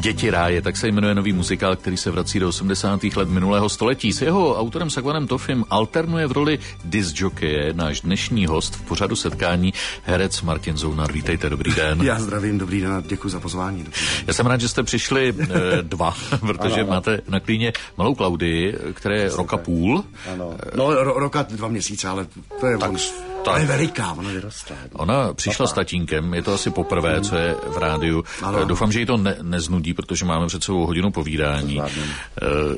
Děti ráje, tak se jmenuje nový muzikál, který se vrací do 80. let minulého století. S jeho autorem Sagvanem Tofim alternuje v roli disjokeje náš dnešní host v pořadu setkání herec Martin Zounar. Vítejte, dobrý den. Já zdravím, dobrý den a děkuji za pozvání. Dobrý den. Já jsem rád, že jste přišli e, dva, protože ano, máte na klíně malou Klaudii, které je roka půl. Ano. No, ro, roka dva měsíce, ale to je tak, on. Tak. To je veliká, ona vyrostla. Ona přišla Papa. s tatínkem, je to asi poprvé, co je v rádiu. Ano. Doufám, že jí to ne, neznudí, protože máme před sebou hodinu povídání. Uh,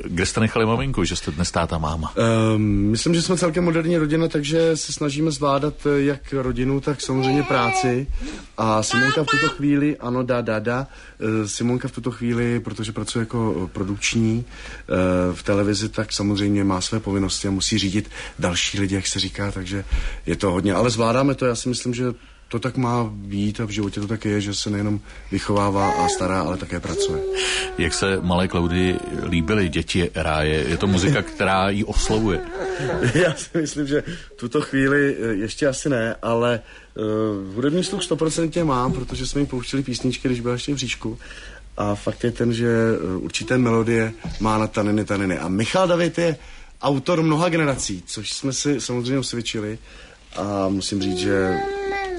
kde jste nechali maminku, že jste dnes táta máma? Um, myslím, že jsme celkem moderní rodina, takže se snažíme zvládat eh, jak rodinu, tak samozřejmě práci. A Simonka v tuto chvíli, ano, da, da, da. Uh, Simonka v tuto chvíli, protože pracuje jako produkční v televizi, tak samozřejmě má své povinnosti a musí řídit další lidi, jak se říká, takže je to hodně. Ale zvládáme to, já si myslím, že to tak má být a v životě to tak je, že se nejenom vychovává a stará, ale také pracuje. Jak se malé Klaudy líbily děti ráje? Je to muzika, která ji oslovuje? Já si myslím, že tuto chvíli eh, ještě asi ne, ale uh, hudební sluch 100% mám, protože jsme jim pouštili písničky, když byla ještě v říšku. A fakt je ten, že uh, určité melodie má na taniny, taniny. A Michal David je autor mnoha generací, což jsme si samozřejmě osvědčili. A musím říct, že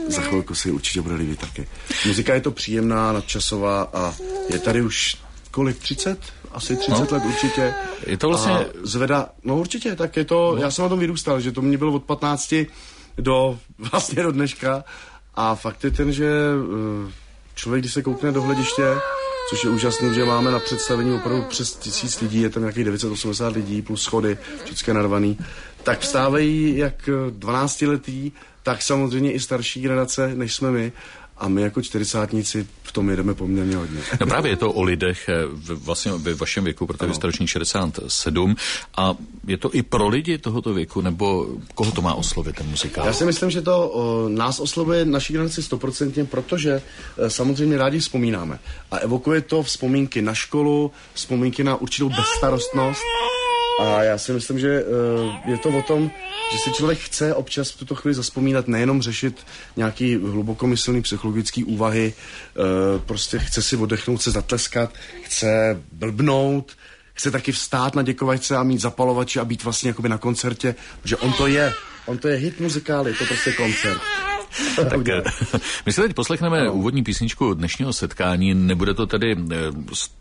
za chvilku si určitě bude líbit taky. Muzika je to příjemná, nadčasová a je tady už kolik, 30? Asi 30 no. let určitě. Je to vlastně... A zveda, no určitě, tak je to, no. já jsem na tom vyrůstal, že to mě bylo od 15 do vlastně do dneška a fakt je ten, že eh, člověk, když se koukne do hlediště, což je úžasné, že máme na představení opravdu přes tisíc lidí, je tam nějakých 980 lidí plus schody, všechno narvaný, tak vstávají jak 12 letý tak samozřejmě i starší generace, než jsme my. A my jako čtyřicátníci v tom jedeme poměrně hodně. No právě je to o lidech eh, v, vlastně ve vašem věku, protože vy jste ročník 67. A je to i pro lidi tohoto věku, nebo koho to má oslovit ten muzikál? Já si myslím, že to o, nás oslovuje naší generaci stoprocentně, protože e, samozřejmě rádi vzpomínáme. A evokuje to vzpomínky na školu, vzpomínky na určitou bezstarostnost a já si myslím, že uh, je to o tom, že si člověk chce občas v tuto chvíli zaspomínat, nejenom řešit nějaký hlubokomyslný psychologický úvahy, uh, prostě chce si oddechnout, se zatleskat, chce blbnout, chce taky vstát na děkovačce a mít zapalovače a být vlastně jakoby na koncertě, protože on to je. On to je hit muzikály, to prostě koncert. tak eh, my si teď poslechneme no. úvodní písničku dnešního setkání. Nebude to tedy eh,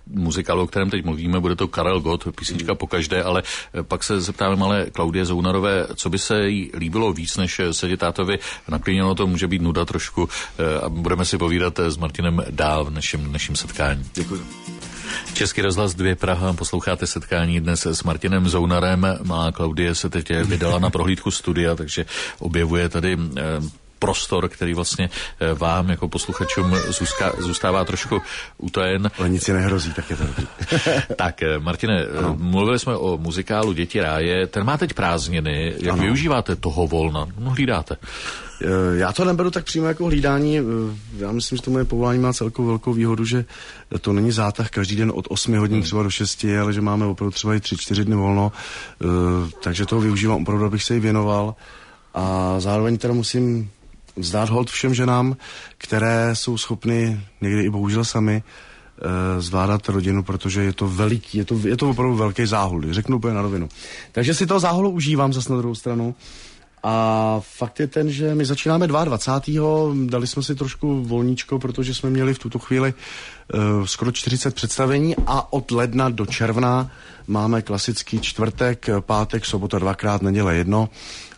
muzikálu, o kterém teď mluvíme, bude to Karel Gott, písnička mm. po každé, ale eh, pak se zeptáme malé Klaudie Zounarové, co by se jí líbilo víc, než sedět tátovi naklíněno, to může být nuda trošku a budeme si povídat s Martinem dál v našem dnešním setkání. Děkuji. Český rozhlas 2 Praha, posloucháte setkání dnes s Martinem Zounarem. Má Klaudie se teď vydala na prohlídku studia, takže objevuje tady prostor, který vlastně eh, vám jako posluchačům zůská, zůstává trošku utajen. Ale nic si nehrozí, tak je to dobrý. tak, eh, Martine, eh, ano. mluvili jsme o muzikálu Děti ráje, ten má teď prázdniny, jak ano. využíváte toho volna? No, hlídáte. Já to neberu tak přímo jako hlídání. Já myslím, že to moje povolání má celkou velkou výhodu, že to není zátah každý den od 8 hodin hmm. třeba do 6, ale že máme opravdu třeba i 3-4 dny volno. Takže toho využívám opravdu, abych se jí věnoval. A zároveň teda musím vzdát hold všem ženám, které jsou schopny někdy i bohužel sami e, zvládat rodinu, protože je to veliký, je to, je to opravdu velký záhul, řeknu úplně na rovinu. Takže si toho záhulu užívám zase na druhou stranu. A fakt je ten, že my začínáme 22. Dali jsme si trošku volníčko, protože jsme měli v tuto chvíli uh, skoro 40 představení a od ledna do června máme klasický čtvrtek, pátek, sobota dvakrát, neděle jedno.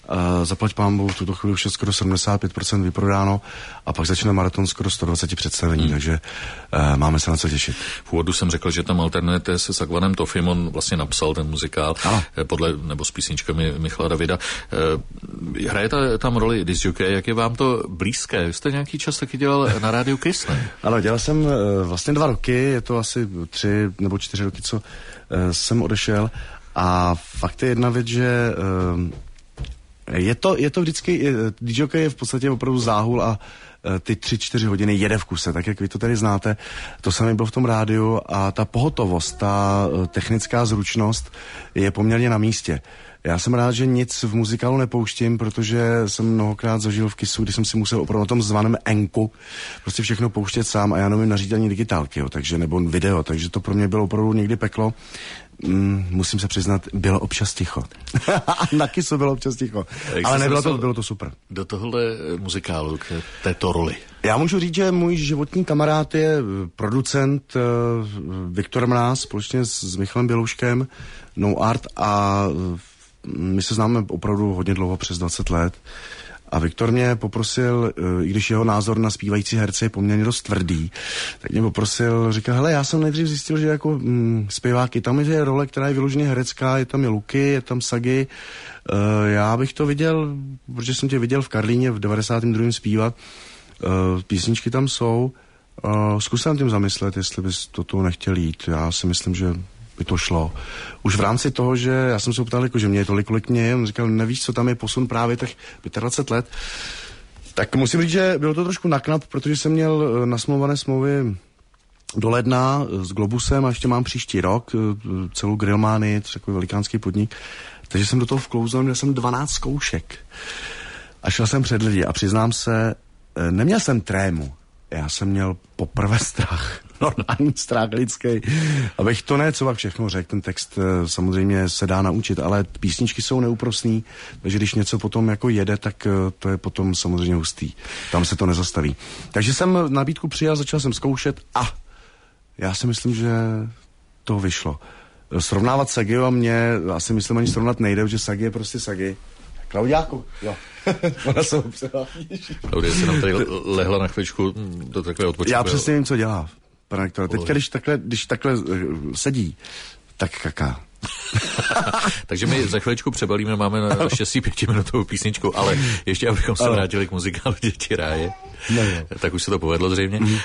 Uh, zaplať pámbu, v tuto chvíli už je skoro 75% vyprodáno a pak začne maraton skoro 120 představení, hmm. takže uh, máme se na co těšit. V úvodu jsem řekl, že tam alternujete se Sagvanem Tofimon vlastně napsal ten muzikál ano. Eh, podle, nebo s písničkami Michala Davida. Uh, hraje ta, tam roli disjockey, jak je vám to blízké? Vy jste nějaký čas taky dělal na rádiu Kiss, ne? Ano, dělal jsem uh, vlastně dva roky, je to asi tři nebo čtyři roky, co uh, jsem odešel a fakt je jedna věc, že uh, je to, je to vždycky, DJ je v podstatě opravdu záhul a e, ty tři, čtyři hodiny jede v kuse, tak jak vy to tady znáte. To samé bylo v tom rádiu a ta pohotovost, ta e, technická zručnost je poměrně na místě. Já jsem rád, že nic v muzikálu nepouštím, protože jsem mnohokrát zažil v kisu, kdy jsem si musel opravdu na tom zvaném enku prostě všechno pouštět sám a já nevím nařídit ani digitálky, jo, takže, nebo video, takže to pro mě bylo opravdu někdy peklo. Mm, musím se přiznat, bylo občas ticho. na kisu bylo občas ticho. Ale nebylo to, bylo to super. Do tohle muzikálu, k této roli. Já můžu říct, že můj životní kamarád je producent uh, Viktor Mráz společně s, s Michalem Bělouškem, No Art a uh, my se známe opravdu hodně dlouho, přes 20 let. A Viktor mě poprosil, eh, i když jeho názor na zpívající herce je poměrně dost tvrdý, tak mě poprosil, říkal, hele, já jsem nejdřív zjistil, že jako mm, zpěváky, tam je role, která je vyloženě herecká, je tam je Luky, je tam Sagy, uh, já bych to viděl, protože jsem tě viděl v Karlíně v 92. zpívat, uh, písničky tam jsou, uh, zkus tím zamyslet, jestli bys do toho nechtěl jít. Já si myslím, že by to šlo. Už v rámci toho, že já jsem se ptal, jako, že mě je tolik, kolik mě je, on říkal, nevíš, co tam je posun právě těch 25 let. Tak musím říct, že bylo to trošku naknap, protože jsem měl eh, nasmluvané smlouvy do ledna eh, s Globusem a ještě mám příští rok eh, celou Grillmány, takový velikánský podnik. Takže jsem do toho vklouzl, měl jsem 12 zkoušek. A šel jsem před lidi a přiznám se, neměl jsem trému, já jsem měl poprvé strach, normální strach lidský. Abych to ne co všechno řekl, ten text eh, samozřejmě se dá naučit, ale písničky jsou neúprosný, takže když něco potom jako jede, tak eh, to je potom samozřejmě hustý. Tam se to nezastaví. Takže jsem nabídku přijal, začal jsem zkoušet a já si myslím, že to vyšlo. Srovnávat Sagi a mě asi myslím ani srovnat nejde, že Sagi je prostě Sagi. Klaudiáku, jo. Ona se Klaudia se nám tady lehla na chvíličku do takové odpočinku. Já přesně vím, co dělá, pane Teďka, když takhle, když takhle uh, sedí, tak kaká. Takže my za chviličku přebalíme, máme na štěstí pětiminutovou písničku, ale ještě abychom se vrátili k muzikálu Děti ráje. No, no. Tak už se to povedlo zřejmě. Mm-hmm.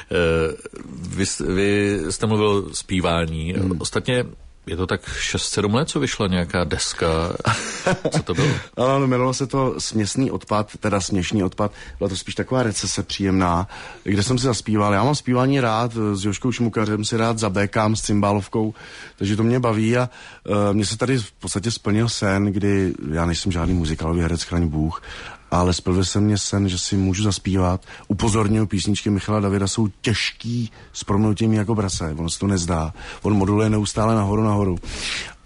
Vy, vy jste mluvil o zpívání. Mm. Ostatně je to tak 6-7 let, co vyšla nějaká deska. Co to bylo? ano, jmenovalo se to Směsný odpad, teda Směšný odpad. Byla to spíš taková recese příjemná, kde jsem si zaspíval. Já mám zpívání rád, s Joškou Šmukařem si rád zabékám s cymbálovkou, takže to mě baví a uh, mně se tady v podstatě splnil sen, kdy já nejsem žádný muzikálový herec, chraň Bůh, ale splnil se mě sen, že si můžu zaspívat. Upozorňuji, písničky Michala Davida jsou těžký s promnutím jako brase, ono se to nezdá. On moduluje neustále nahoru, nahoru.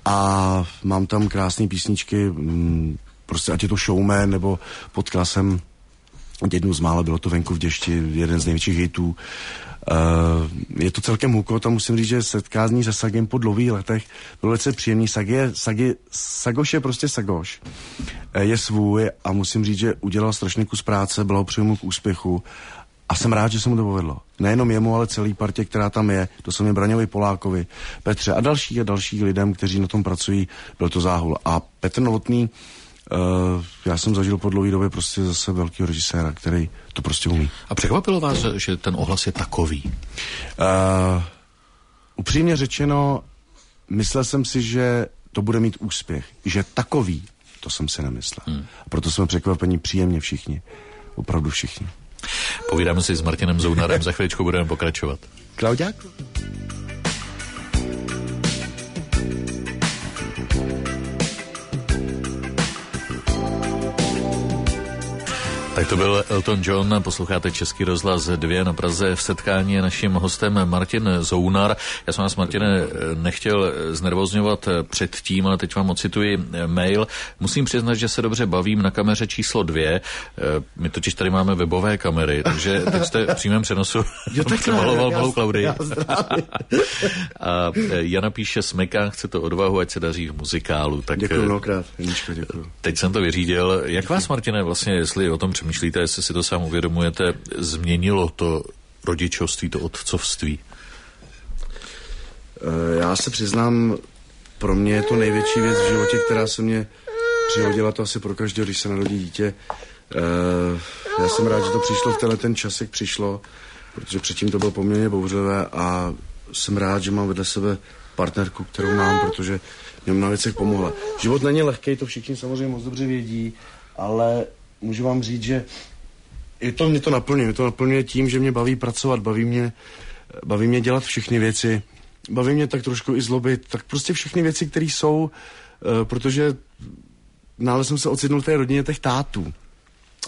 A mám tam krásné písničky, mm, prostě ať je to showman, nebo pod klasem jednu z mála, bylo to venku v děšti, jeden z největších hitů. Uh, je to celkem hukot a musím říct, že setkání se Sagem po dlouhých letech bylo velice příjemný. Sag je, Sagi, Sagoš je prostě Sagoš. Uh, je svůj a musím říct, že udělal strašný kus práce, bylo mu k úspěchu a jsem rád, že se mu to povedlo. Nejenom jemu, ale celý partě, která tam je. To jsou mě Braňovi Polákovi, Petře a další a další lidem, kteří na tom pracují. Byl to záhul. A Petr Novotný, Uh, já jsem zažil po dlouhé době prostě zase velkého režiséra, který to prostě umí. A překvapilo vás, že ten ohlas je takový? Uh, upřímně řečeno, myslel jsem si, že to bude mít úspěch. Že takový, to jsem si nemyslel. Hmm. Proto jsme překvapení příjemně všichni. Opravdu všichni. Povídáme si s Martinem Zounarem, za chviličku budeme pokračovat. Klaudiák? Tak to byl Elton John, posloucháte Český rozhlas 2 na Praze. V setkání je naším hostem Martin Zounar. Já jsem vás, Martine, nechtěl znervozňovat předtím, ale teď vám ocituji mail. Musím přiznat, že se dobře bavím na kameře číslo dvě. My totiž tady máme webové kamery, takže teď jste v přímém přenosu přemaloval malou Klaudii. A Jana píše, smekám, chce to odvahu, ať se daří v muzikálu. Tak děkuji mnohokrát, děkuji. Teď jsem to vyřídil. Jak vás, Martine, vlastně, jestli o tom přemýšlíte, jestli si to sám uvědomujete, změnilo to rodičovství, to otcovství? Eh, já se přiznám, pro mě je to největší věc v životě, která se mě přihodila, to asi pro každého, když se narodí dítě. Eh, já jsem rád, že to přišlo v tenhle ten čas, jak přišlo, protože předtím to bylo poměrně bouřlivé a jsem rád, že mám vedle sebe partnerku, kterou mám, protože mě na věcech pomohla. Život není lehký, to všichni samozřejmě moc dobře vědí, ale můžu vám říct, že je to, mě to naplňuje. Mě to naplňuje tím, že mě baví pracovat, baví mě, baví mě dělat všechny věci, baví mě tak trošku i zlobit, tak prostě všechny věci, které jsou, uh, protože náhle jsem se ocitnul v té rodině těch tátů.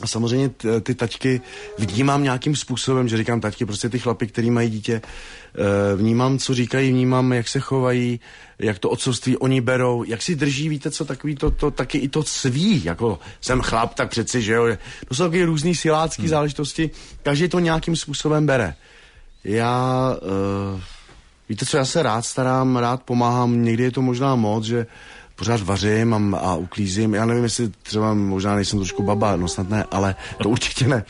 A samozřejmě ty taťky vnímám nějakým způsobem, že říkám taťky, prostě ty chlapy, který mají dítě, eh, vnímám, co říkají, vnímám, jak se chovají, jak to otcovství oni berou, jak si drží, víte co, takový to, to taky i to sví, jako jsem chlap, tak přeci, že jo, to jsou taky různý silácký hmm. záležitosti, každý to nějakým způsobem bere. Já, uh, víte co, já se rád starám, rád pomáhám, někdy je to možná moc, že pořád vařím a, a uklízím. Já nevím, jestli třeba možná nejsem trošku baba, no snad ne, ale to určitě ne.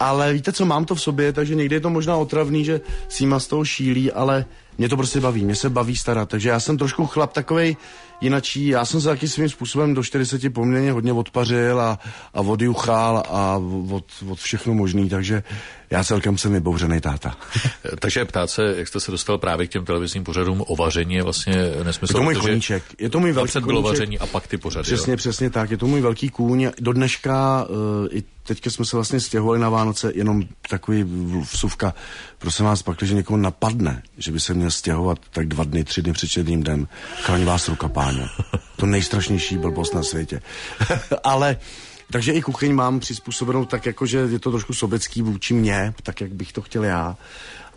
Ale víte co, mám to v sobě, takže někdy je to možná otravný, že síma z toho šílí, ale mě to prostě baví, mě se baví starat. Takže já jsem trošku chlap takovej jinačí. Já jsem se taky svým způsobem do 40 poměrně hodně odpařil a, a odjuchal a od, od všechno možný, takže já celkem jsem vybouřený táta. takže ptát se, jak jste se dostal právě k těm televizním pořadům o vaření je vlastně nesmysl. Je to můj koníček. Je to můj velký bylo vaření a pak ty pořady. Přesně, jo? přesně tak. Je to můj velký kůň. Do dneška uh, i teďka jsme se vlastně stěhovali na Vánoce, jenom takový vsuvka. Prosím vás, pak, že někoho napadne, že by se měl stěhovat tak dva dny, tři dny před četným dnem, chraň vás ruka páně. To nejstrašnější blbost na světě. Ale takže i kuchyň mám přizpůsobenou tak, jako že je to trošku sobecký vůči mně, tak, jak bych to chtěl já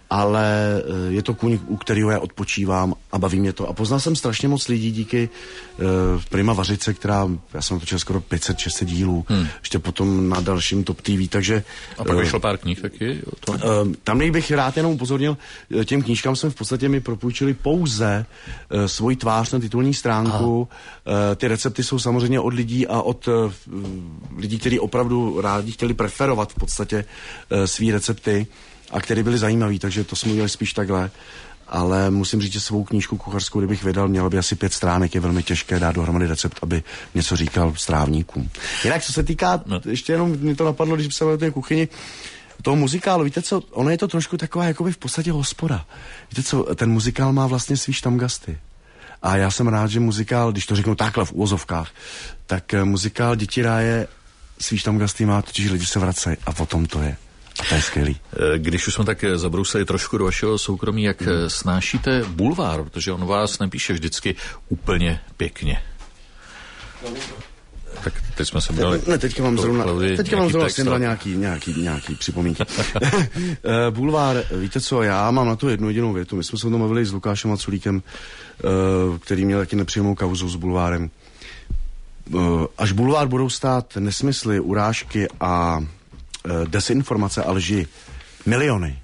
ale eh, je to kůň, u kterého já odpočívám a baví mě to. A poznal jsem strašně moc lidí díky uh, Prima Vařice, která, já jsem natočil skoro 500-600 dílů, hmm. ještě potom na dalším Top TV, takže... A pak uh, vyšlo pár knih taky? To? Uh, tam bych rád jenom upozornil, těm knížkám jsem v podstatě mi propůjčili pouze uh, svoji tvář na titulní stránku. Uh, ty recepty jsou samozřejmě od lidí a od uh, lidí, kteří opravdu rádi chtěli preferovat v podstatě uh, své recepty a které byly zajímavé, takže to jsme udělali spíš takhle. Ale musím říct, že svou knížku kuchařskou, kdybych vydal, měla by asi pět stránek, je velmi těžké dát dohromady recept, aby něco říkal strávníkům. Jinak, co se týká, no. ještě jenom mi to napadlo, když jsem o té kuchyni, toho muzikálu, víte co, ono je to trošku taková jakoby v podstatě hospoda. Víte co, ten muzikál má vlastně svý štamgasty. A já jsem rád, že muzikál, když to řeknu takhle v úvozovkách, tak muzikál Děti ráje svý štamgasty má, totiž lidi se vracejí a o tom to je. To je skvělý. Eh, když už jsme tak eh, zabrousili trošku do vašeho soukromí, jak hmm. snášíte bulvár, protože on vás nepíše vždycky úplně pěkně. Tak teď jsme se dali. Ne, teďka mám zrovna, Klaudii, teďka mám zrovna jsem nějaký, nějaký, nějaký připomínky. Bulvár, víte co, já mám na to jednu jedinou větu. My jsme se o tom mluvili s Lukášem a Culíkem, který měl taky nepříjemnou kauzu s bulvárem. Až bulvár budou stát nesmysly, urážky a desinformace a lži miliony,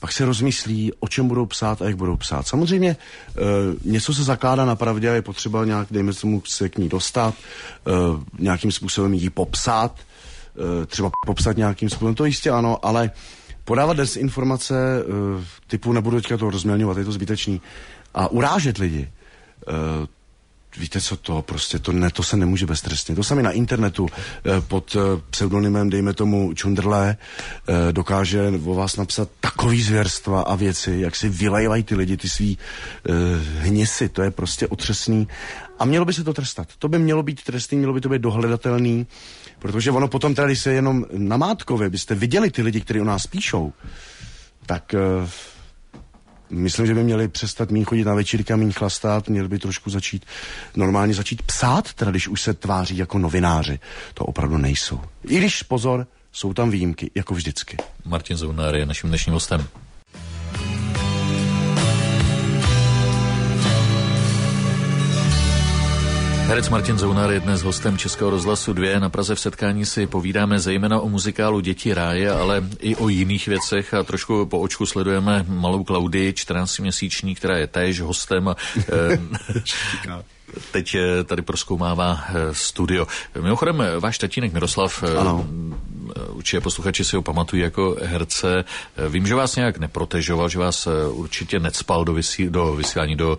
pak se rozmyslí, o čem budou psát a jak budou psát. Samozřejmě e, něco se zakládá na pravdě a je potřeba nějak, dejme tomu, se k ní dostat, e, nějakým způsobem ji popsat, e, třeba popsat nějakým způsobem, to jistě ano, ale podávat desinformace e, typu, nebudu teďka to rozmělňovat, je to zbytečný, a urážet lidi, e, víte co to, prostě to, ne, to se nemůže beztrestně. To sami na internetu eh, pod eh, pseudonymem, dejme tomu Čundrle, eh, dokáže o vás napsat takový zvěrstva a věci, jak si vylejvají ty lidi, ty svý hnisy, to je prostě otřesný. A mělo by se to trestat. To by mělo být trestný, mělo by to být dohledatelný, protože ono potom tady se jenom na Mátkově, byste viděli ty lidi, kteří o nás píšou, tak... Myslím, že by měli přestat méně chodit na večírky a méně chlastat, měli by trošku začít normálně začít psát, teda když už se tváří jako novináři. To opravdu nejsou. I když, pozor, jsou tam výjimky, jako vždycky. Martin Zounár je naším dnešním hostem. Herec Martin Zounar je dnes hostem Českého rozhlasu 2. Na Praze v setkání si povídáme zejména o muzikálu Děti ráje, ale i o jiných věcech a trošku po očku sledujeme malou Klaudii, 14-měsíční, která je též hostem. A, eh, teď eh, tady proskoumává eh, studio. Mimochodem, váš tatínek Miroslav, ano. Určitě posluchači si ho pamatují jako herce. Vím, že vás nějak neprotežoval, že vás určitě necpal do, vysí, do vysílání, do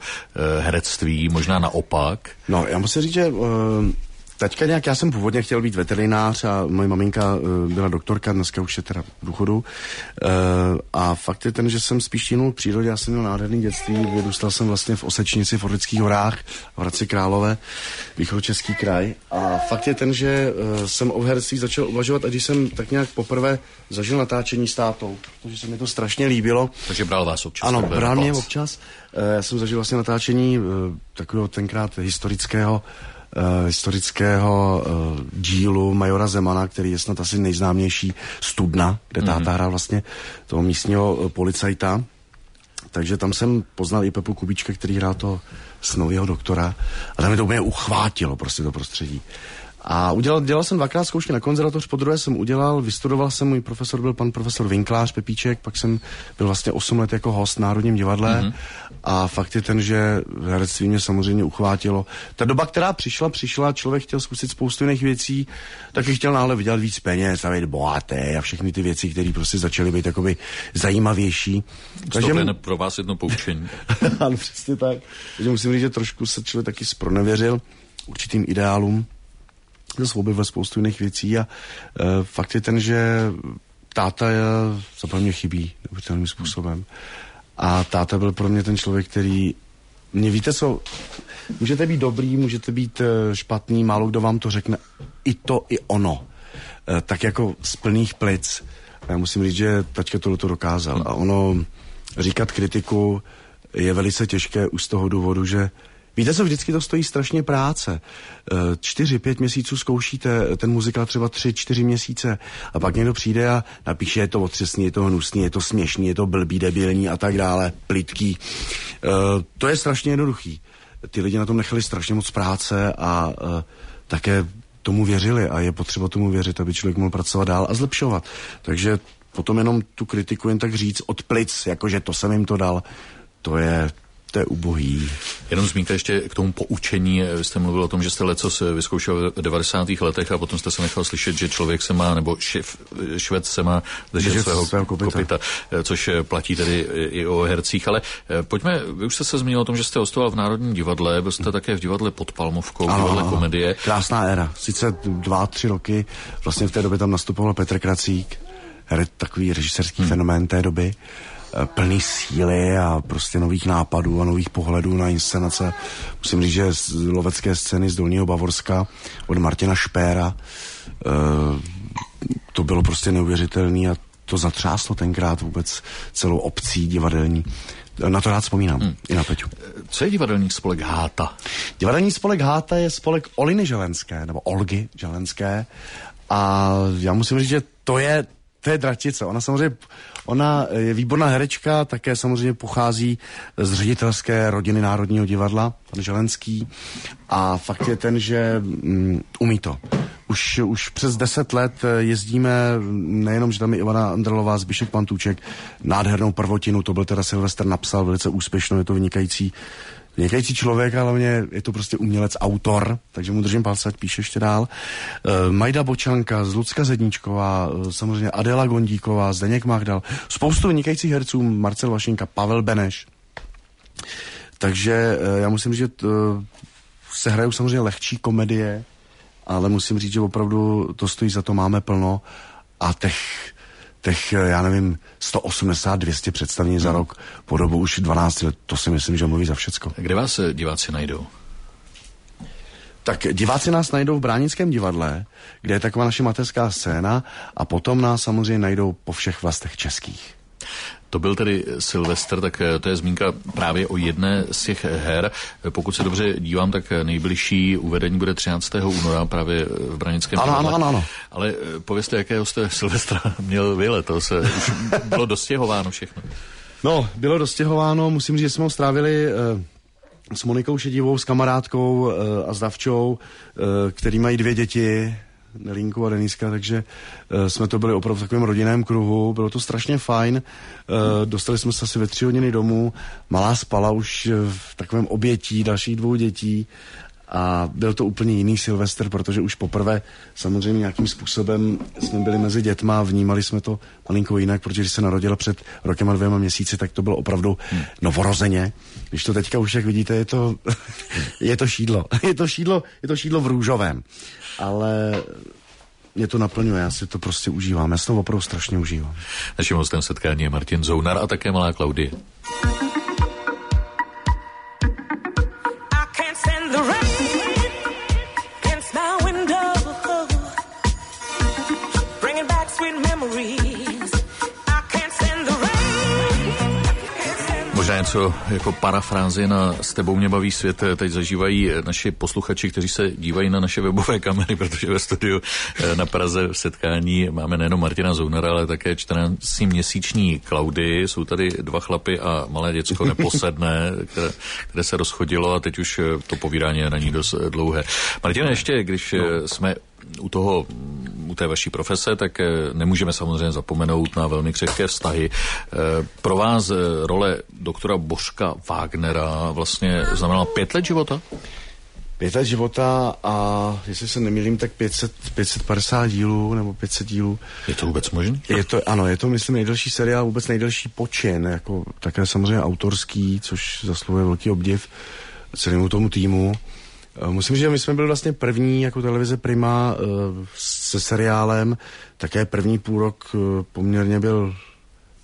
herectví, možná naopak. No, já musím říct, že Teďka nějak, já jsem původně chtěl být veterinář a moje maminka uh, byla doktorka, dneska už je teda v důchodu. Uh, a fakt je ten, že jsem spíš činul v přírodě, já jsem měl nádherný dětství, vyrůstal jsem vlastně v Osečnici v Orlických horách, v Hradci Králové, východočeský kraj. A fakt je ten, že uh, jsem o herství začal uvažovat a když jsem tak nějak poprvé zažil natáčení s tátou, protože se mi to strašně líbilo. Takže bral vás občas. Ano, bral mě občas. Já jsem zažil vlastně natáčení takového tenkrát historického uh, historického uh, dílu Majora Zemana, který je snad asi nejznámější Studna, kde mm-hmm. táta hrál vlastně toho místního uh, policajta. Takže tam jsem poznal i Pepu Kubíčka, který hrál to snového doktora a tam mi to úplně uchvátilo prostě to prostředí. A udělal, dělal jsem dvakrát zkoušky na konzervatoř, po druhé jsem udělal, vystudoval jsem, můj profesor byl pan profesor Vinklář Pepíček, pak jsem byl vlastně 8 let jako host v Národním divadle mm-hmm. a fakt je ten, že herectví mě samozřejmě uchvátilo. Ta doba, která přišla, přišla, člověk chtěl zkusit spoustu jiných věcí, taky chtěl náhle vydělat víc peněz a být bohaté a všechny ty věci, které prostě začaly být jakoby zajímavější. Takže to pro vás jedno poučení. ano, přesně tak. Takže musím říct, že trošku se člověk taky spronevěřil určitým ideálům zase objevil spoustu jiných věcí a uh, fakt je ten, že táta je, za mě chybí neuvěřitelným způsobem. A táta byl pro mě ten člověk, který mě víte co, můžete být dobrý, můžete být uh, špatný, málo kdo vám to řekne, i to, i ono. Uh, tak jako z plných plic. Já musím říct, že tačka tohle to dokázal. A ono, říkat kritiku je velice těžké už z toho důvodu, že Víte co, vždycky to stojí strašně práce. E, čtyři, pět měsíců zkoušíte ten muzikál třeba tři, čtyři měsíce a pak někdo přijde a napíše, je to otřesný, je to hnusný, je to směšný, je to blbý, debilní a tak dále, plitký. E, to je strašně jednoduchý. Ty lidi na tom nechali strašně moc práce a také tomu věřili a je potřeba tomu věřit, aby člověk mohl pracovat dál a zlepšovat. Takže potom jenom tu kritiku jen tak říct od plic, jakože to jsem jim to dal, to je, to je ubohý. Jenom zmínka ještě k tomu poučení. Vy jste mluvil o tom, že jste leco se vyzkoušel v 90. letech a potom jste se nechal slyšet, že člověk se má, nebo šef, švec se má držet svého, svého kopita. kopita, což platí tedy i o hercích. Ale eh, pojďme, vy už jste se zmínil o tom, že jste hostoval v Národním divadle, byl jste také v divadle pod Palmovkou, v divadle komedie. Krásná éra. Sice dva, tři roky, vlastně v té době tam nastupoval Petr Kracík, takový režiserský hmm. fenomén té doby plný síly a prostě nových nápadů a nových pohledů na inscenace. Musím říct, že z lovecké scény z Dolního Bavorska od Martina Špéra eh, to bylo prostě neuvěřitelné a to zatřáslo tenkrát vůbec celou obcí divadelní. Na to rád vzpomínám, hmm. i na Peťu. Co je divadelní spolek Háta? Divadelní spolek Háta je spolek Oliny Želenské, nebo Olgy Želenské. A já musím říct, že to je, to je dratice. Ona samozřejmě Ona je výborná herečka, také samozřejmě pochází z ředitelské rodiny Národního divadla, pan Želenský. A fakt je ten, že um, umí to. Už, už přes deset let jezdíme, nejenom, že tam je Ivana Andrelová, Zbyšek Pantůček, nádhernou prvotinu, to byl teda Silvestr napsal, velice úspěšnou, je to vynikající vynikající člověk, ale mě je to prostě umělec, autor, takže mu držím palce, ať píše ještě dál. E, Majda Bočanka, Zlucka Zedničková, e, samozřejmě Adela Gondíková, Zdeněk Magdal, spoustu vynikajících herců, Marcel Vašinka, Pavel Beneš. Takže e, já musím říct, že t, se hrajou samozřejmě lehčí komedie, ale musím říct, že opravdu to stojí za to, máme plno a těch těch, já nevím, 180, 200 představení hmm. za rok po dobu už 12 let, to si myslím, že mluví za všecko. Kde vás eh, diváci najdou? Tak diváci nás najdou v Bránickém divadle, kde je taková naše mateřská scéna a potom nás samozřejmě najdou po všech vlastech českých. To byl tedy Silvestr, tak eh, to je zmínka právě o jedné z těch her. Pokud se dobře dívám, tak nejbližší uvedení bude 13. února právě v Branickém ano, ano, ano, ano. Ale eh, povězte, jakého jste Silvestra měl vy letos? Už bylo dostěhováno všechno. No, bylo dostěhováno, musím říct, že jsme ho strávili s Monikou Šedivou, s kamarádkou a s Davčou, který mají dvě děti, Nelínku a Deniska, takže uh, jsme to byli opravdu v takovém rodinném kruhu, bylo to strašně fajn, uh, dostali jsme se asi ve tři hodiny domů, malá spala už v takovém obětí dalších dvou dětí a byl to úplně jiný Silvestr, protože už poprvé samozřejmě nějakým způsobem jsme byli mezi dětma a vnímali jsme to malinko jinak, protože když se narodila před rokem a dvěma měsíci, tak to bylo opravdu hmm. novorozeně. Když to teďka už, jak vidíte, je to, je to šídlo. Je to šídlo, je to šídlo v růžovém. Ale mě to naplňuje, já si to prostě užívám. Já si to opravdu strašně užívám. Naším hostem setkání je Martin Zounar a také malá Klaudie. Něco jako parafráze na S tebou mě baví svět teď zažívají naši posluchači, kteří se dívají na naše webové kamery, protože ve studiu eh, na Praze v setkání máme nejenom Martina Zounara, ale také 14-měsíční Klaudy. Jsou tady dva chlapy a malé děcko neposedné, které, které se rozchodilo a teď už eh, to povídání je na ní dost dlouhé. Martina, ještě když no. jsme u toho, u té vaší profese, tak eh, nemůžeme samozřejmě zapomenout na velmi křehké vztahy. Eh, pro vás eh, role doktora Božka Wagnera vlastně znamenala pět let života? Pět let života a jestli se nemýlím, tak 500, 550 dílů nebo 500 dílů. Je to vůbec možné? Je to, ano, je to, myslím, nejdelší seriál, vůbec nejdelší počin, jako také samozřejmě autorský, což zasluhuje velký obdiv celému tomu týmu. Eh, musím říct, že my jsme byli vlastně první jako televize Prima eh, se seriálem. Také první půl rok eh, poměrně byl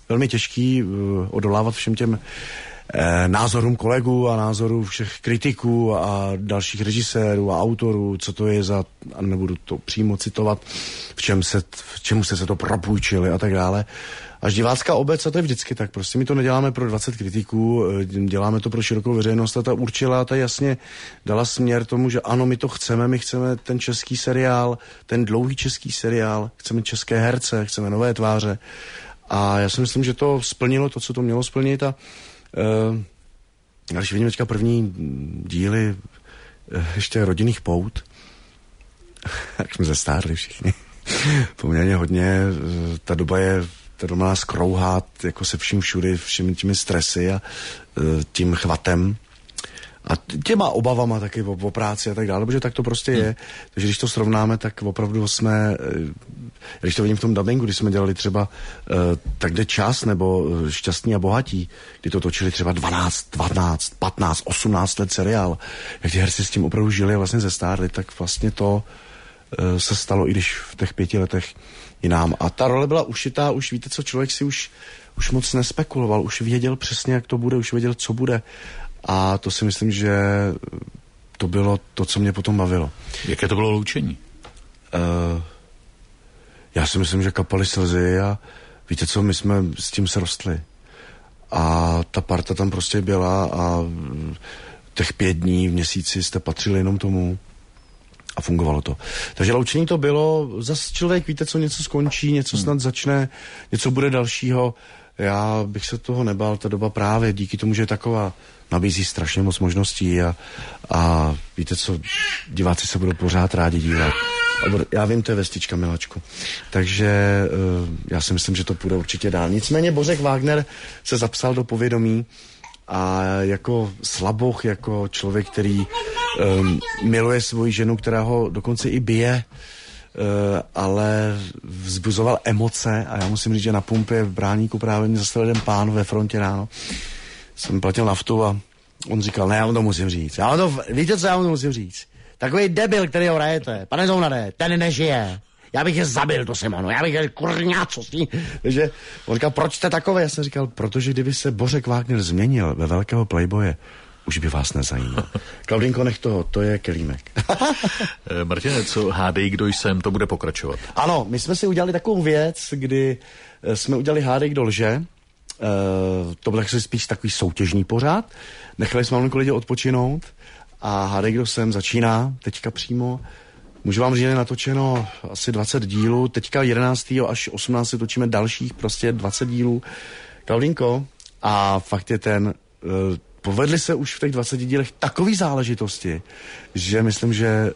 velmi těžký odolávat všem těm názorům kolegů a názorů všech kritiků a dalších režisérů a autorů, co to je za, a nebudu to přímo citovat, v, čem se, v čemu jste se to propůjčili a tak dále až divácká obec, a to je vždycky tak. Prostě my to neděláme pro 20 kritiků, eh, děláme to pro širokou veřejnost a ta určila, ta jasně dala směr tomu, že ano, my to chceme, my chceme ten český seriál, ten dlouhý český seriál, chceme české herce, chceme nové tváře. A já si myslím, že to splnilo to, co to mělo splnit a když vidím teďka první díly uh, ještě rodinných pout, jak jsme zestárli všichni, poměrně hodně, ta doba je to má skrouhat jako se vším všudy, všemi těmi stresy a tím chvatem a těma obavama taky o, o práci a tak dále, protože tak to prostě je. Hmm. Takže když to srovnáme, tak opravdu jsme, e, když to vidím v tom dubbingu, když jsme dělali třeba uh, Tak jde čas nebo Šťastní a bohatí, kdy to točili třeba 12, 12, 15, 18 let seriál, jak ti herci s tím opravdu žili a vlastně zestárli, tak vlastně to uh, se stalo, i když v těch pěti letech jinám. A ta role byla ušitá, už víte co, člověk si už, už moc nespekuloval, už věděl přesně, jak to bude, už věděl, co bude. A to si myslím, že to bylo to, co mě potom bavilo. Jaké to bylo loučení? Uh, já si myslím, že kapaly slzy a víte co, my jsme s tím se rostli. A ta parta tam prostě byla a těch pět dní v měsíci jste patřili jenom tomu a fungovalo to. Takže loučení to bylo, zase člověk víte, co něco skončí, něco hmm. snad začne, něco bude dalšího. Já bych se toho nebal, ta doba právě díky tomu, že je taková, nabízí strašně moc možností a, a víte co, diváci se budou pořád rádi dívat. Já vím, to je vestička, milačku. Takže uh, já si myslím, že to půjde určitě dál. Nicméně Bořek Wagner se zapsal do povědomí a jako slaboch, jako člověk, který um, miluje svoji ženu, která ho dokonce i bije, ale vzbuzoval emoce a já musím říct, že na pumpě v Bráníku právě mě zastavil jeden pán ve frontě ráno. Jsem platil naftu a on říkal, ne, já mu to musím říct. Já to, víte, co já mu to musím říct? Takový debil, který ho hrajete, pane Zounare, ten nežije. Já bych je zabil, to Simonu, já bych je kurňa, co s tím. Takže on říkal, proč jste takové? Já jsem říkal, protože kdyby se Bořek Wagner změnil ve velkého playboye, už by vás nezajímal. Klaudinko, nech toho, to je kelímek. Eh, Martine, co hádej, kdo jsem, to bude pokračovat. Ano, my jsme si udělali takovou věc, kdy eh, jsme udělali hádej, kdo lže. Uh, to byl tak spíš takový soutěžní pořád. Nechali jsme malinko lidi odpočinout a hádej, kdo jsem, začíná teďka přímo. Můžu vám říct, že je natočeno asi 20 dílů, teďka 11. až 18. točíme dalších prostě 20 dílů. Klaudinko, a fakt je ten, uh, povedly se už v těch 20 dílech takové záležitosti, že myslím, že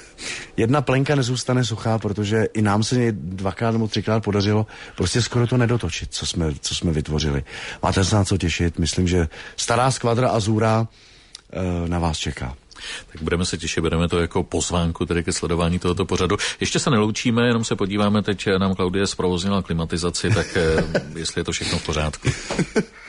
jedna plenka nezůstane suchá, protože i nám se dvakrát nebo třikrát podařilo prostě skoro to nedotočit, co jsme, co jsme vytvořili. Máte se na co těšit, myslím, že stará skvadra Azura uh, na vás čeká. Tak budeme se těšit, budeme to jako pozvánku tedy ke sledování tohoto pořadu. Ještě se neloučíme, jenom se podíváme, teď nám Klaudie zprovoznila klimatizaci, tak eh, jestli je to všechno v pořádku.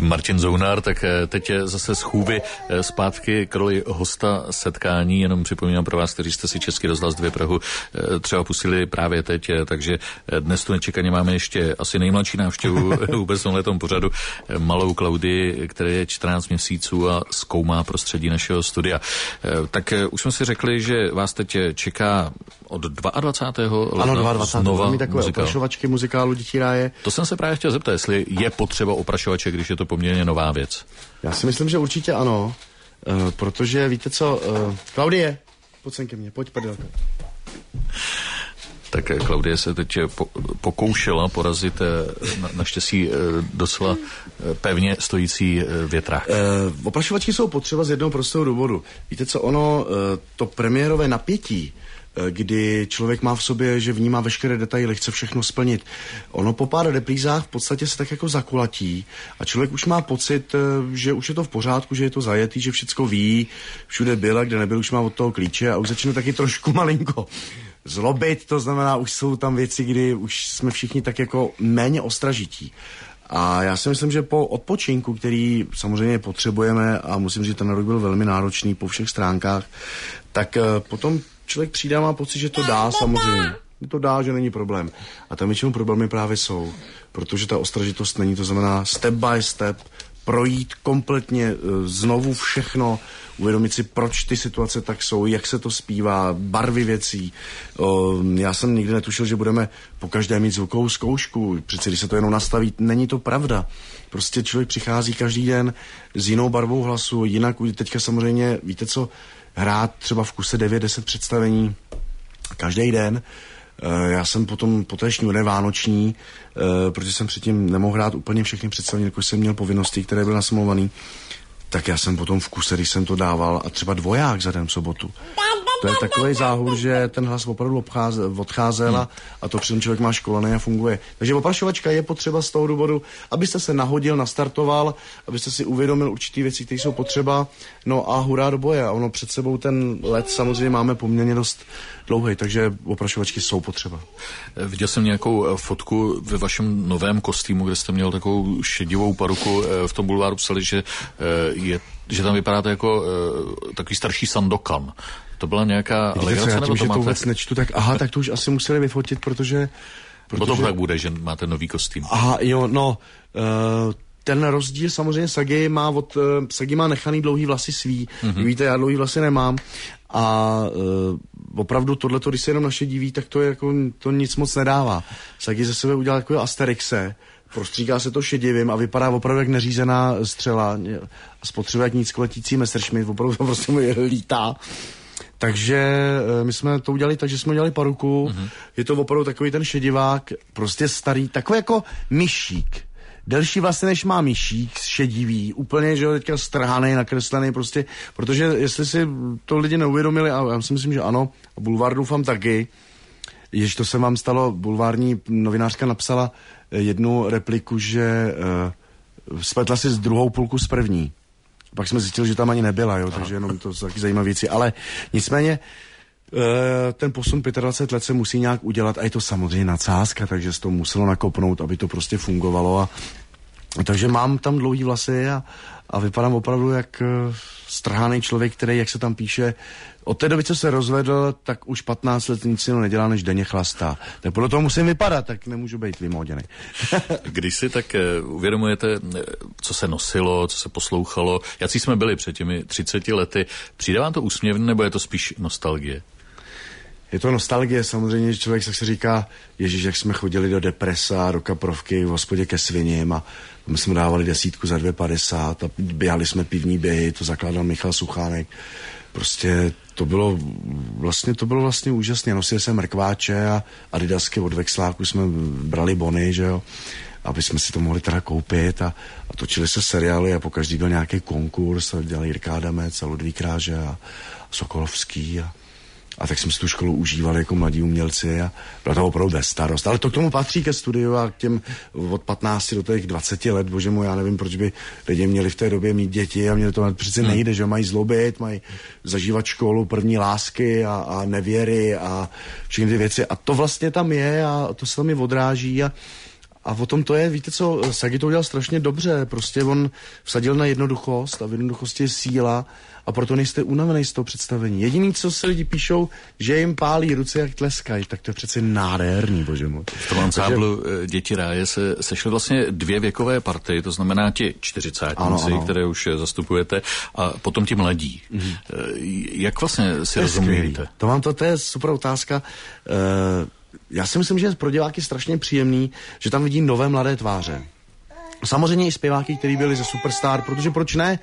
Martin Zounár, tak eh, teď je zase z chůvy eh, zpátky k roli hosta setkání, jenom připomínám pro vás, kteří jste si Český rozhlas dvě Prahu eh, třeba pustili právě teď, takže dnes tu nečekaně máme ještě asi nejmladší návštěvu vůbec na letom pořadu, malou Klaudy, které je 14 měsíců a zkoumá prostředí našeho studia. Tak už jsme si řekli, že vás teď čeká od 22. Ano, 22. Znova takové muzikál. oprašovačky muzikálu Dětí ráje. To jsem se právě chtěl zeptat, jestli je potřeba oprašovače, když je to poměrně nová věc. Já si myslím, že určitě ano, uh, protože víte co, uh, Klaudie, pojď sem ke mně, pojď prdelka. Tak Klaudie se teď po, pokoušela porazit na, naštěstí docela pevně stojící větrák. E, oprašovačky jsou potřeba z jednoho prostého důvodu. Víte co, ono, to premiérové napětí, kdy člověk má v sobě, že vnímá veškeré detaily, chce všechno splnit. Ono po pár reprízách v podstatě se tak jako zakulatí a člověk už má pocit, že už je to v pořádku, že je to zajetý, že všecko ví, všude byl a kde nebyl, už má od toho klíče a už začne taky trošku malinko zlobit, to znamená, už jsou tam věci, kdy už jsme všichni tak jako méně ostražití. A já si myslím, že po odpočinku, který samozřejmě potřebujeme a musím říct, ten rok byl velmi náročný po všech stránkách, tak uh, potom člověk přijde a má pocit, že to dá samozřejmě. To dá, že není problém. A tam většinou problémy právě jsou, protože ta ostražitost není, to znamená step by step, projít kompletně uh, znovu všechno, uvědomit si, proč ty situace tak jsou, jak se to zpívá, barvy věcí. O, já jsem nikdy netušil, že budeme po každé mít zvukovou zkoušku. Přece když se to jenom nastaví, není to pravda. Prostě člověk přichází každý den s jinou barvou hlasu, jinak teďka samozřejmě, víte co, hrát třeba v kuse 9-10 představení každý den, e, já jsem potom po té šňůře vánoční, e, protože jsem předtím nemohl hrát úplně všechny představení, jako jsem měl povinnosti, které byly nasmluvané, tak já jsem potom v kuse, když jsem to dával, a třeba dvoják za den sobotu. To je takový záhul, že ten hlas opravdu obcháze, odcházel a, a to přitom člověk má školený a funguje. Takže oprašovačka je potřeba z toho důvodu, abyste se nahodil, nastartoval, abyste si uvědomil určitý věci, které jsou potřeba. No a hurá do boje. Ono před sebou ten let samozřejmě máme poměrně dost dlouhý, takže oprašovačky jsou potřeba. Viděl jsem nějakou eh, fotku ve vašem novém kostýmu, kde jste měl takovou šedivou paruku. Eh, v tom bulváru psali, že, eh, je, že tam vypadáte jako takový starší Sandokan. To byla nějaká legrace, já tím, že to vůbec nečtu, tak aha, tak to už asi museli vyfotit, protože... protože... Potom tak bude, že máte nový kostým. Aha, jo, no, uh, ten rozdíl samozřejmě Sagi má od, uh, Sagi má nechaný dlouhý vlasy svý. Mm-hmm. Víte, já dlouhý vlasy nemám. A uh, opravdu tohle, když se jenom naše diví, tak to je jako, to nic moc nedává. Sagi ze sebe udělal jako Asterixe, prostříká se to šedivým a vypadá opravdu jak neřízená střela. Spotřebuje jak nic letící Messerschmitt, opravdu to prostě mu lítá. Takže eh, my jsme to udělali tak, že jsme udělali paruku. Mm-hmm. Je to opravdu takový ten šedivák, prostě starý, takový jako myšík. Delší vlastně než má myšík, šedivý, úplně, že jo, teďka strhaný, nakreslený prostě, protože jestli si to lidi neuvědomili, a já si myslím, že ano, a Bulvár doufám taky, jež to se vám stalo, bulvární novinářka napsala eh, jednu repliku, že uh, spletla si z druhou půlku z první. Pak jsme zjistili, že tam ani nebyla, jo, takže jenom to jsou taky zajímavé věci. Ale nicméně eh, ten posun 25 let se musí nějak udělat a je to samozřejmě nadsázka, takže se to muselo nakopnout, aby to prostě fungovalo a takže mám tam dlouhý vlasy a, a vypadám opravdu jak strhaný člověk, který, jak se tam píše, od té doby, co se rozvedl, tak už 15 let nic jiného nedělá, než denně chlastá. Tak podle toho musím vypadat, tak nemůžu být vymoděný. Když si tak uh, uvědomujete, eh, co se nosilo, co se poslouchalo, jaký jsme byli před těmi 30 lety, přijde vám to úsměvné, nebo je to spíš nostalgie? Je to nostalgie, samozřejmě, že člověk se říká, ježíš, jak jsme chodili do depresa, do kaprovky, v hospodě ke sviním a my jsme dávali desítku za 2,50 a běhali jsme pivní běhy, to zakládal Michal Suchánek. Prostě to bylo vlastně, to bylo vlastně úžasné. Nosili jsem mrkváče a adidasky od Vexláku jsme brali bony, že jo aby jsme si to mohli teda koupit a, a točili se seriály a po každý byl nějaký konkurs a dělali Jirka Adamec a Ludvík Kráže a Sokolovský a a tak jsme si tu školu užívali jako mladí umělci a byla to opravdu bez starost. Ale to k tomu patří ke studiu a k těm od 15 do těch 20 let, bože můj, já nevím, proč by lidi měli v té době mít děti a mě to přece hmm. nejde, že mají zlobit, mají zažívat školu, první lásky a, a nevěry a všechny ty věci. A to vlastně tam je a to se mi odráží a A o tom to je, víte co, Sagi to udělal strašně dobře, prostě on vsadil na jednoduchost a v jednoduchosti je síla a proto nejste unavený z toho představení. Jediný, co se lidi píšou, že jim pálí ruce, jak tleskají, tak to je přece nádherný, bože můj. V tom ansáblu Takže... Eh, Děti ráje se sešly vlastně dvě věkové party, to znamená ti čtyřicátníci, které už zastupujete, a potom ti mladí. Mm-hmm. Jak vlastně si rozumíte? To vám to, to je super otázka. Uh, já si myslím, že je pro diváky strašně příjemný, že tam vidí nové mladé tváře. Samozřejmě i zpěváky, kteří byli ze Superstar, protože proč ne?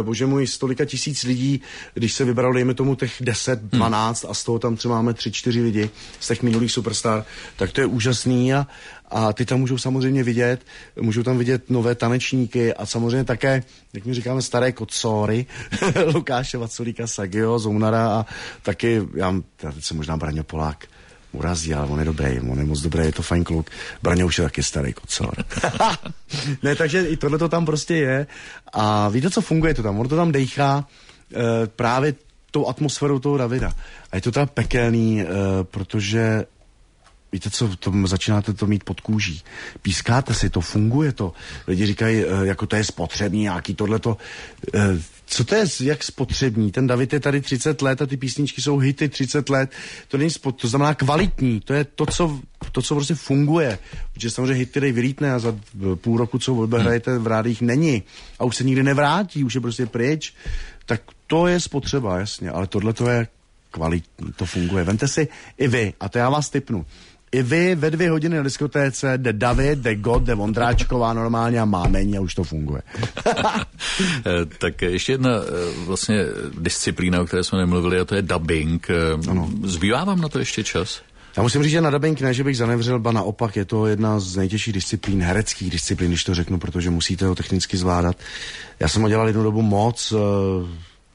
E, bože můj, stolika tisíc lidí, když se vybralo, dejme tomu těch 10, 12 hmm. a z toho tam třeba máme 3, 4 lidi z těch minulých Superstar, tak to je úžasný a, a ty tam můžou samozřejmě vidět, můžou tam vidět nové tanečníky a samozřejmě také, jak mi říkáme, staré kocory, Lukáše Vaculíka, Sagio, Zounara a taky, já, já teď jsem možná Braňo Polák, urazí, ale on je dobrý, on je moc dobrý, je to fajn kluk. Braně už je taky starý kocor. ne, takže i tohle to tam prostě je. A víte, co funguje to tam? On to tam dejchá e, právě tou atmosférou toho Davida. A je to tam pekelný, e, protože víte co, to začínáte to mít pod kůží. Pískáte si to, funguje to. Lidi říkají, e, jako to je spotřební, nějaký tohleto. E, co to je, jak spotřební? Ten David je tady 30 let a ty písničky jsou hity 30 let. To není spot, to znamená kvalitní. To je to, co, to, co prostě funguje. Protože samozřejmě hity dej vylítne a za půl roku, co odehrajete v rádích, není. A už se nikdy nevrátí, už je prostě pryč. Tak to je spotřeba, jasně. Ale tohle to je kvalitní, to funguje. Vemte si i vy, a to já vás typnu i vy ve dvě hodiny na diskotéce, jde David, jde God, jde Vondráčková normálně a mámení a už to funguje. Eh, tak ještě jedna eh, vlastně disciplína, o které jsme nemluvili, a to je dubbing. Eh, ano. Zbývá vám na to ještě čas? Já musím říct, že na dubbing ne, že bych zanevřel, ba naopak, je to jedna z nejtěžších disciplín, hereckých disciplín, když to řeknu, protože musíte ho technicky zvládat. Já jsem ho dělal jednu dobu moc,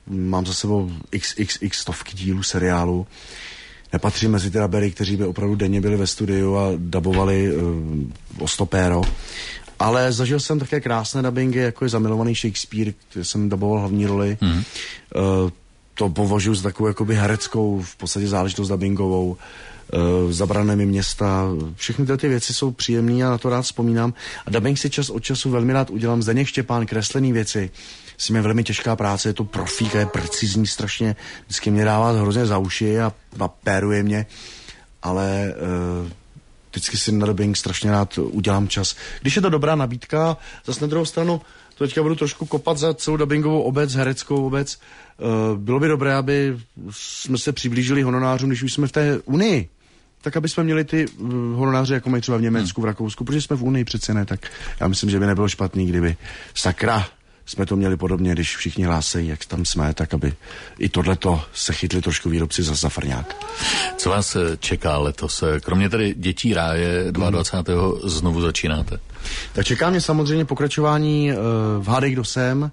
mám za sebou xxx stovky dílů seriálu nepatří mezi ty rabery, kteří by opravdu denně byli ve studiu a dabovali uh, o stopéro. Ale zažil jsem také krásné dubbingy, jako je Zamilovaný Shakespeare, kde jsem daboval hlavní roli. Mm. Uh, to považuji za takovou jakoby hereckou v podstatě záležitost dubbingovou. Uh, zabrané mi města, všechny tyhle ty věci jsou příjemné a na to rád vzpomínám. A dubbing si čas od času velmi rád udělám. Zdeněk Štěpán, kreslený věci s je velmi těžká práce, je to profík, je precizní strašně, vždycky mě dává hrozně za uši a, a péruje mě, ale uh, vždycky si na dubbing strašně rád udělám čas. Když je to dobrá nabídka, zase na druhou stranu, to teďka budu trošku kopat za celou dubbingovou obec, hereckou obec. Uh, bylo by dobré, aby jsme se přiblížili hononářům, když už jsme v té Unii tak aby jsme měli ty uh, hononáře, jako mají třeba v Německu, v Rakousku, protože jsme v Unii přece ne, tak já myslím, že by nebylo špatný, kdyby sakra jsme to měli podobně, když všichni hlásejí, jak tam jsme, tak aby i tohleto se chytli trošku výrobci za zafrňák. Co vás eh, čeká letos? Eh, kromě tedy dětí ráje 22. Hmm. znovu začínáte. Tak čeká mě samozřejmě pokračování uh, v Hádej, kdo jsem.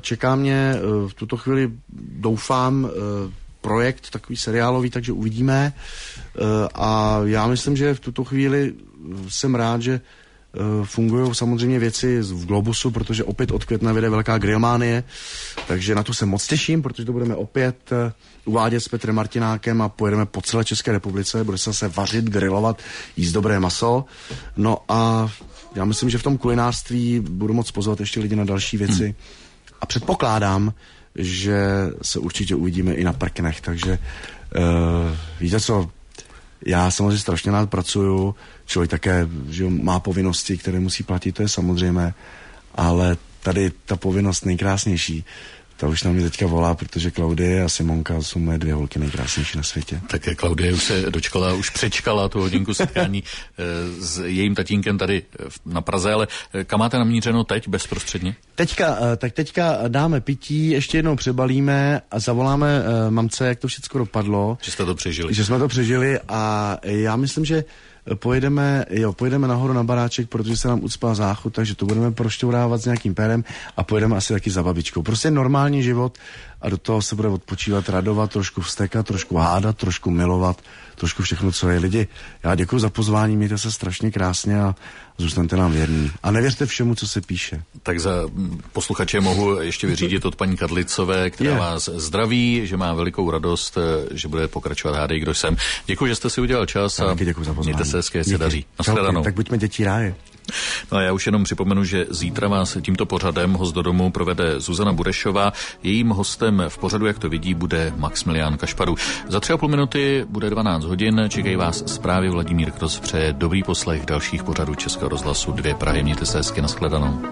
Čeká mě v tuto chvíli, doufám, projekt takový seriálový, takže uvidíme. A já myslím, že v tuto chvíli jsem rád, že Eh, fungují samozřejmě věci v Globusu, protože opět od května vyjde velká grillmánie, takže na to se moc těším, protože to budeme opět eh, uvádět s Petrem Martinákem a pojedeme po celé České republice, bude se zase vařit, grillovat, jíst dobré maso. No a já myslím, že v tom kulinářství budu moc pozvat ještě lidi na další věci. Hmm. A předpokládám, že se určitě uvidíme i na prknech, takže uh, víte co, já samozřejmě strašně rád pracuju, člověk také že má povinnosti, které musí platit, to je samozřejmé, ale tady ta povinnost nejkrásnější ta už na mě teďka volá, protože Klaudie a Simonka jsou moje dvě holky nejkrásnější na světě. Tak Klaudie už se dočkala, už přečkala tu hodinku setkání eh, s jejím tatínkem tady na Praze, ale eh, kam máte namířeno teď bezprostředně? Teďka, eh, tak teďka dáme pití, ještě jednou přebalíme a zavoláme mamce, jak to všechno dopadlo. Že jste to přežili. Že jsme to přežili a já myslím, že pojedeme, jo, pojedeme nahoru na baráček, protože se nám ucpá záchod, takže to budeme prošťourávat s nějakým pérem a pojedeme asi taky za babičkou. Prostě normální život a do toho se bude odpočívat, radovat, trošku vstekat, trošku hádat, trošku milovat, trošku všechno, co je lidi. Já děkuji za pozvání, mějte se strašně krásně a zůstaňte nám věrní. A nevěřte všemu, co se píše. Tak za posluchače mohu ještě vyřídit od paní Kadlicové, která je. vás zdraví, že má velikou radost, že bude pokračovat hádej, kdo jsem. Děkuji, že jste si udělal čas a děkuji za pozvání. mějte se hezké, se daří. Tak buďme děti ráje. No a já už jenom připomenu, že zítra vás tímto pořadem host do domu provede Zuzana Burešová. Jejím hostem v pořadu, jak to vidí, bude Maximilián Kašparu. Za tři a půl minuty bude 12 hodin, čekají vás zprávy Vladimír Kros přeje dobrý poslech dalších pořadů Českého rozhlasu dvě Prahy. Mějte se hezky, nashledanou.